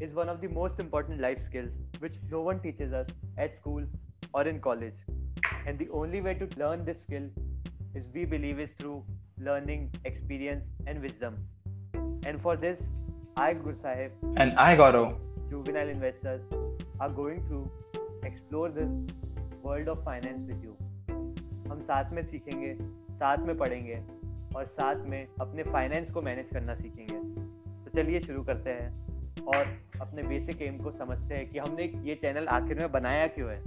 is one of the most important life skills which no one teaches us at school or in college. And the only way to learn this skill is we believe is through learning, experience, and wisdom. And for this, I, Gur Sahib, and I, Gaurav, juvenile investors, are going to explore the world of finance with you. हम साथ में सीखेंगे साथ में पढ़ेंगे और साथ में अपने फाइनेंस को मैनेज करना सीखेंगे तो चलिए शुरू करते हैं और अपने बेसिक एम को समझते हैं कि हमने ये चैनल आखिर में बनाया क्यों है।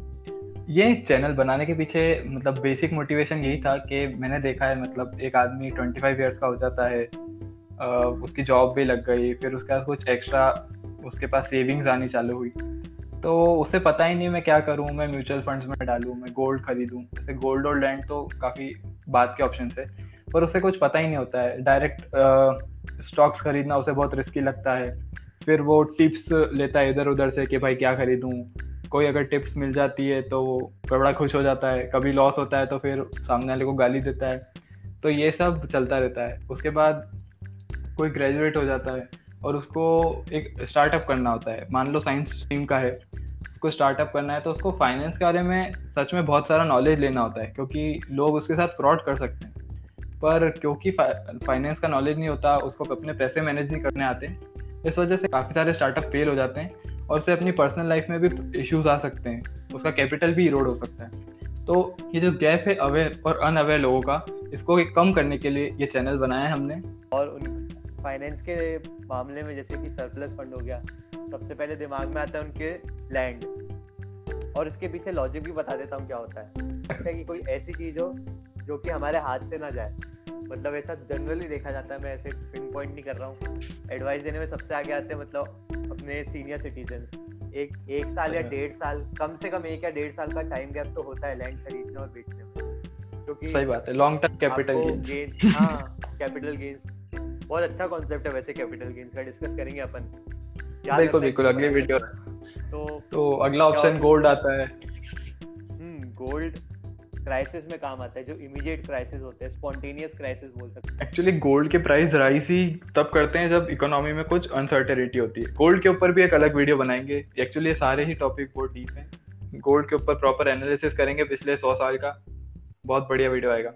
ये चैनल बनाने के पीछे मतलब बेसिक मोटिवेशन यही था कि मैंने देखा है मतलब एक आदमी ट्वेंटी फाइव ईयर्स का हो जाता है उसकी जॉब भी लग गई, फिर उसके बाद कुछ एक्स्ट्रा उसके पास सेविंग्स आनी चालू हुई। तो उसे पता ही नहीं मैं क्या करूँ, मैं म्यूचुअल फंड्स में डालूँ, मैं गोल्ड खरीदूँ। जैसे गोल्ड और लैंड तो काफ़ी बात के ऑप्शन है, पर उसे कुछ पता ही नहीं होता है। डायरेक्ट स्टॉक्स खरीदना उसे बहुत रिस्की लगता है। फिर वो टिप्स लेता है इधर उधर से कि भाई क्या खरीदूँ। कोई अगर टिप्स मिल जाती है तो वो बड़ा खुश हो जाता है। कभी लॉस होता है तो फिर सामने वाले को गाली देता है। तो ये सब चलता रहता है। उसके बाद कोई ग्रेजुएट हो जाता है और उसको एक स्टार्टअप करना होता है। मान लो साइंस स्ट्रीम का है। उसको स्टार्टअप करना है तो उसको फाइनेंस के बारे में सच में बहुत सारा नॉलेज लेना होता है। क्योंकि लोग उसके साथ फ्रॉड कर सकते हैं। पर क्योंकि फाइनेंस का नॉलेज नहीं होता, उसको अपने पैसे मैनेज नहीं करने आते, इस वजह से काफ़ी सारे स्टार्टअप फेल हो जाते हैं और उसे अपनी पर्सनल लाइफ में भी इश्यूज़ आ सकते हैं। उसका कैपिटल भी इरोड हो सकता है। तो ये जो गैप है अवेयर और अनअवेयर लोगों का, इसको कम करने के लिए ये चैनल बनाया है हमने। और उन फाइनेंस के मामले में जैसे कि सरप्लस फंड हो गया, सबसे पहले दिमाग में आता है उनके लैंड और इसके पीछे लॉजिक भी बता देता हूँ क्या होता है कि कोई ऐसी चीज़ हो जो कि हमारे हाथ से ना जाए। मतलब ऐसा जनरली देखा जाता है मैं ऐसे पिन पॉइंट नहीं कर रहा हूँ। एडवाइस देने में सबसे आगे आते हैं मतलब अपने सीनियर सिटीजन एक एक साल या डेढ़ साल कम से कम एक या डेढ़ साल का टाइम गैप तो होता है लैंड खरीदने और बेचने में। क्योंकि सही बात है लॉन्ग टर्म कैपिटल गेन हाँ कैपिटल गेन्स बहुत अच्छा कॉन्सेप्ट है वैसे कैपिटल गेन्स का डिस्कस करेंगे अपन। बिल्कुल बिल्कुल अगली वीडियो तो तो अगला ऑप्शन गोल्ड आता है। हम्म गोल्ड क्राइसिस में काम आता है जो इमीडिएट क्राइसिस होते हैं स्पॉन्टेनियस क्राइसिस बोल सकते हैं। एक्चुअली गोल्ड के प्राइस राइज ही तब करते हैं जब इकोनॉमी में कुछ अनसर्टेनिटी होती है। गोल्ड के ऊपर भी एक अलग वीडियो बनाएँगे। एक्चुअली सारे ही टॉपिक बहुत डीप हैं। गोल्ड के ऊपर प्रॉपर एनालिसिस करेंगे पिछले सौ साल का। बहुत बढ़िया वीडियो आएगा।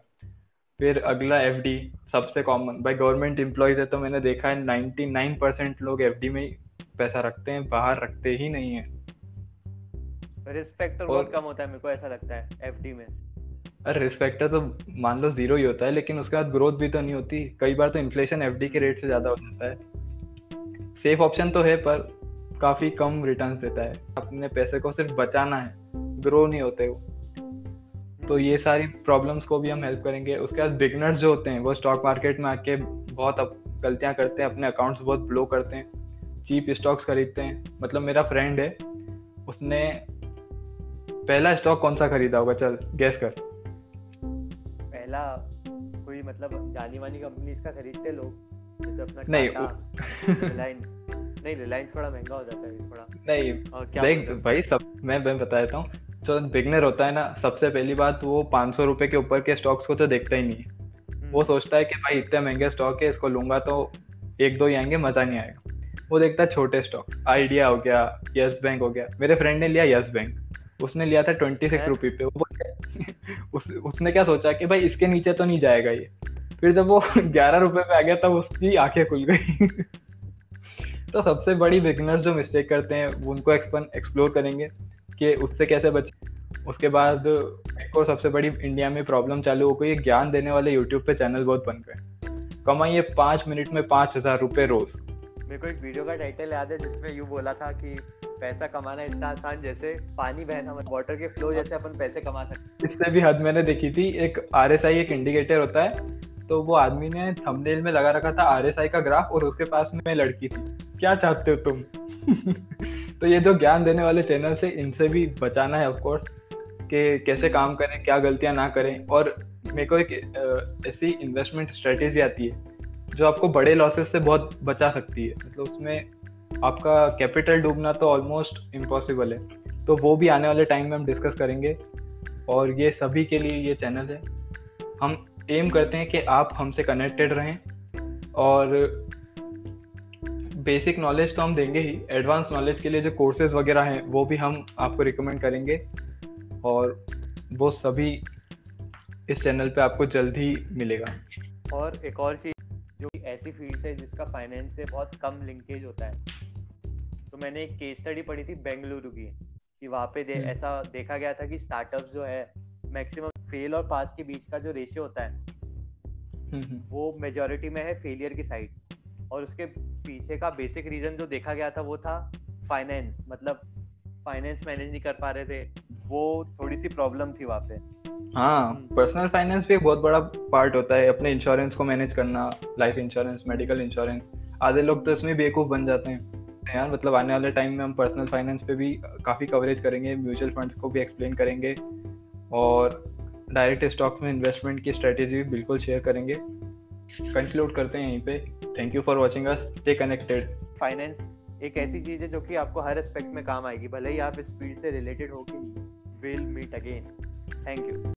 फिर अगला एफ़ सबसे कॉमन भाई गवर्नमेंट एम्प्लॉयज़ है तो मैंने देखा है नाइनटी नाइन परसेंट लोग एफ़ में पैसा रखते हैं बाहर रखते ही नहीं है। रिस्पेक्टर बहुत कम होता है मेरे को ऐसा लगता है एफ़ में। अरे रिस्पेक्टर तो मान लो ज़ीरो ही होता है, लेकिन उसके बाद ग्रोथ भी तो नहीं होती। कई बार तो इन्फ्लेशन एफडी के रेट से ज़्यादा हो जाता है। सेफ़ ऑप्शन तो है, पर काफ़ी कम रिटर्न देता है। अपने पैसे को सिर्फ़ बचाना है ग्रो नहीं होते वो। तो ये सारी प्रॉब्लम्स को भी हम हेल्प करेंगे। उसके बाद बिगनर्स जो होते हैं, वो स्टॉक मार्केट में आके बहुत गलतियाँ करते हैं, अपने अकाउंट्स बहुत ब्लो करते हैं। चीप स्टॉक्स खरीदते हैं। मतलब मेरा फ्रेंड है, उसने पहला स्टॉक कौन सा खरीदा होगा? चल गैस कर। पहला कोई मतलब जानी मानी कंपनी का खरीदते लोग जैसे अपना नहीं रिलायंस नहीं रिलायंस थोड़ा महँगा हो जाता है थोड़ा। नहीं देख मतलब? भाई सब मैं मैं बता देता हूँ जो बिगनर होता है ना सबसे पहली बात वो पाँच सौ रुपये के ऊपर के स्टॉक्स को तो देखता ही नहीं है। वो हम्म। सोचता है कि भाई इतने महँगे स्टॉक है इसको लूँगा तो एक दो ही आएँगे मज़ा नहीं आएगा। वो देखता है छोटे स्टॉक आइडिया हो गया यस बैंक हो गया। मेरे फ्रेंड ने लिया यस बैंक उसने लिया था ट्वेंटी सिक्स रुपी पे वो उस, उसने क्या सोचा कि भाई इसके नीचे तो नहीं जाएगा ये। फिर जब वो ग्यारह रुपए पे आ गया तब उसकी आँखें खुल गई। तो सबसे बड़ी बिगनर्स जो मिस्टेक करते हैं उनको एक्सप्लोर करेंगे कि उससे कैसे बचे उसके बाद एक और सबसे बड़ी इंडिया में प्रॉब्लम चालू हो गई ज्ञान देने वाले यूट्यूब पे चैनल बहुत बन गए। कमाइए पाँच मिनट में पाँच हज़ार रुपए रोज। मेरे को एक वीडियो का टाइटल याद है जिसमें यू बोला था कि पैसा कमाना इतना आसान जैसे पानी बहना मतलब वाटर के फ्लो जैसे अपन पैसे कमा सकते इससे भी हद मैंने देखी थी एक आरएसआई एक इंडिकेटर होता है तो वो आदमी ने थंबनेल में लगा रखा था आरएसआई का ग्राफ और उसके पास में लड़की थी। क्या चाहते हो तुम? तो ये जो ज्ञान देने वाले चैनल से इनसे भी बचाना है ऑफकोर्स कि कैसे काम करें क्या गलतियाँ ना करें। और मेरे को एक ऐसी इन्वेस्टमेंट स्ट्रेटेजी आती है जो आपको बड़े लॉसेस से बहुत बचा सकती है। मतलब उसमें आपका कैपिटल डूबना तो ऑलमोस्ट इम्पॉसिबल है। तो वो भी आने वाले टाइम में हम डिस्कस करेंगे। और ये सभी के लिए ये चैनल है। हम एम करते हैं कि आप हमसे कनेक्टेड रहें। और बेसिक नॉलेज तो हम देंगे ही। एडवांस नॉलेज के लिए जो कोर्सेज वगैरह हैं, वो भी हम आपको रिकमेंड करेंगे। और वो सभी इस चैनल पे आपको जल्द ही मिलेगा। और एक और चीज़, जो ऐसी फ़ील्ड है जिसका फाइनेंस से बहुत कम लिंकेज होता है। तो मैंने एक केस स्टडी पढ़ी थी बेंगलुरु की कि वहाँ पे दे, हम्म। ऐसा देखा गया था कि स्टार्टअप जो है मैक्सिमम फेल और पास के बीच का जो रेशियो होता है हम्म, हम्म। वो मेजोरिटी में है फेलियर की साइड और उसके पीछे का बेसिक रीजन जो देखा गया था वो था फाइनेंस मतलब फाइनेंस मैनेज नहीं कर पा रहे थे वो थोड़ी सी प्रॉब्लम थी वहाँ पे हाँ पर्सनल फाइनेंस भी एक बहुत बड़ा पार्ट होता है अपने इंश्योरेंस को मैनेज करना लाइफ इंश्योरेंस मेडिकल इंश्योरेंस आधे लोग तो इसमें बेवकूफ़ बन जाते हैं यार। मतलब आने वाले टाइम में हम पर्सनल फाइनेंस पे भी काफ़ी कवरेज करेंगे म्यूचुअल फंड्स को भी एक्सप्लेन करेंगे और डायरेक्ट स्टॉक्स में इन्वेस्टमेंट की स्ट्रेटेजी भी बिल्कुल शेयर करेंगे। कंक्लूड करते हैं यहीं पे। Thank you for watching us stay connected finance एक ऐसी चीज़ है जो कि आपको हर एस्पेक्ट में काम आएगी, भले ही आप इस फ़ील्ड से रिलेटेड हो कि will meet again thank you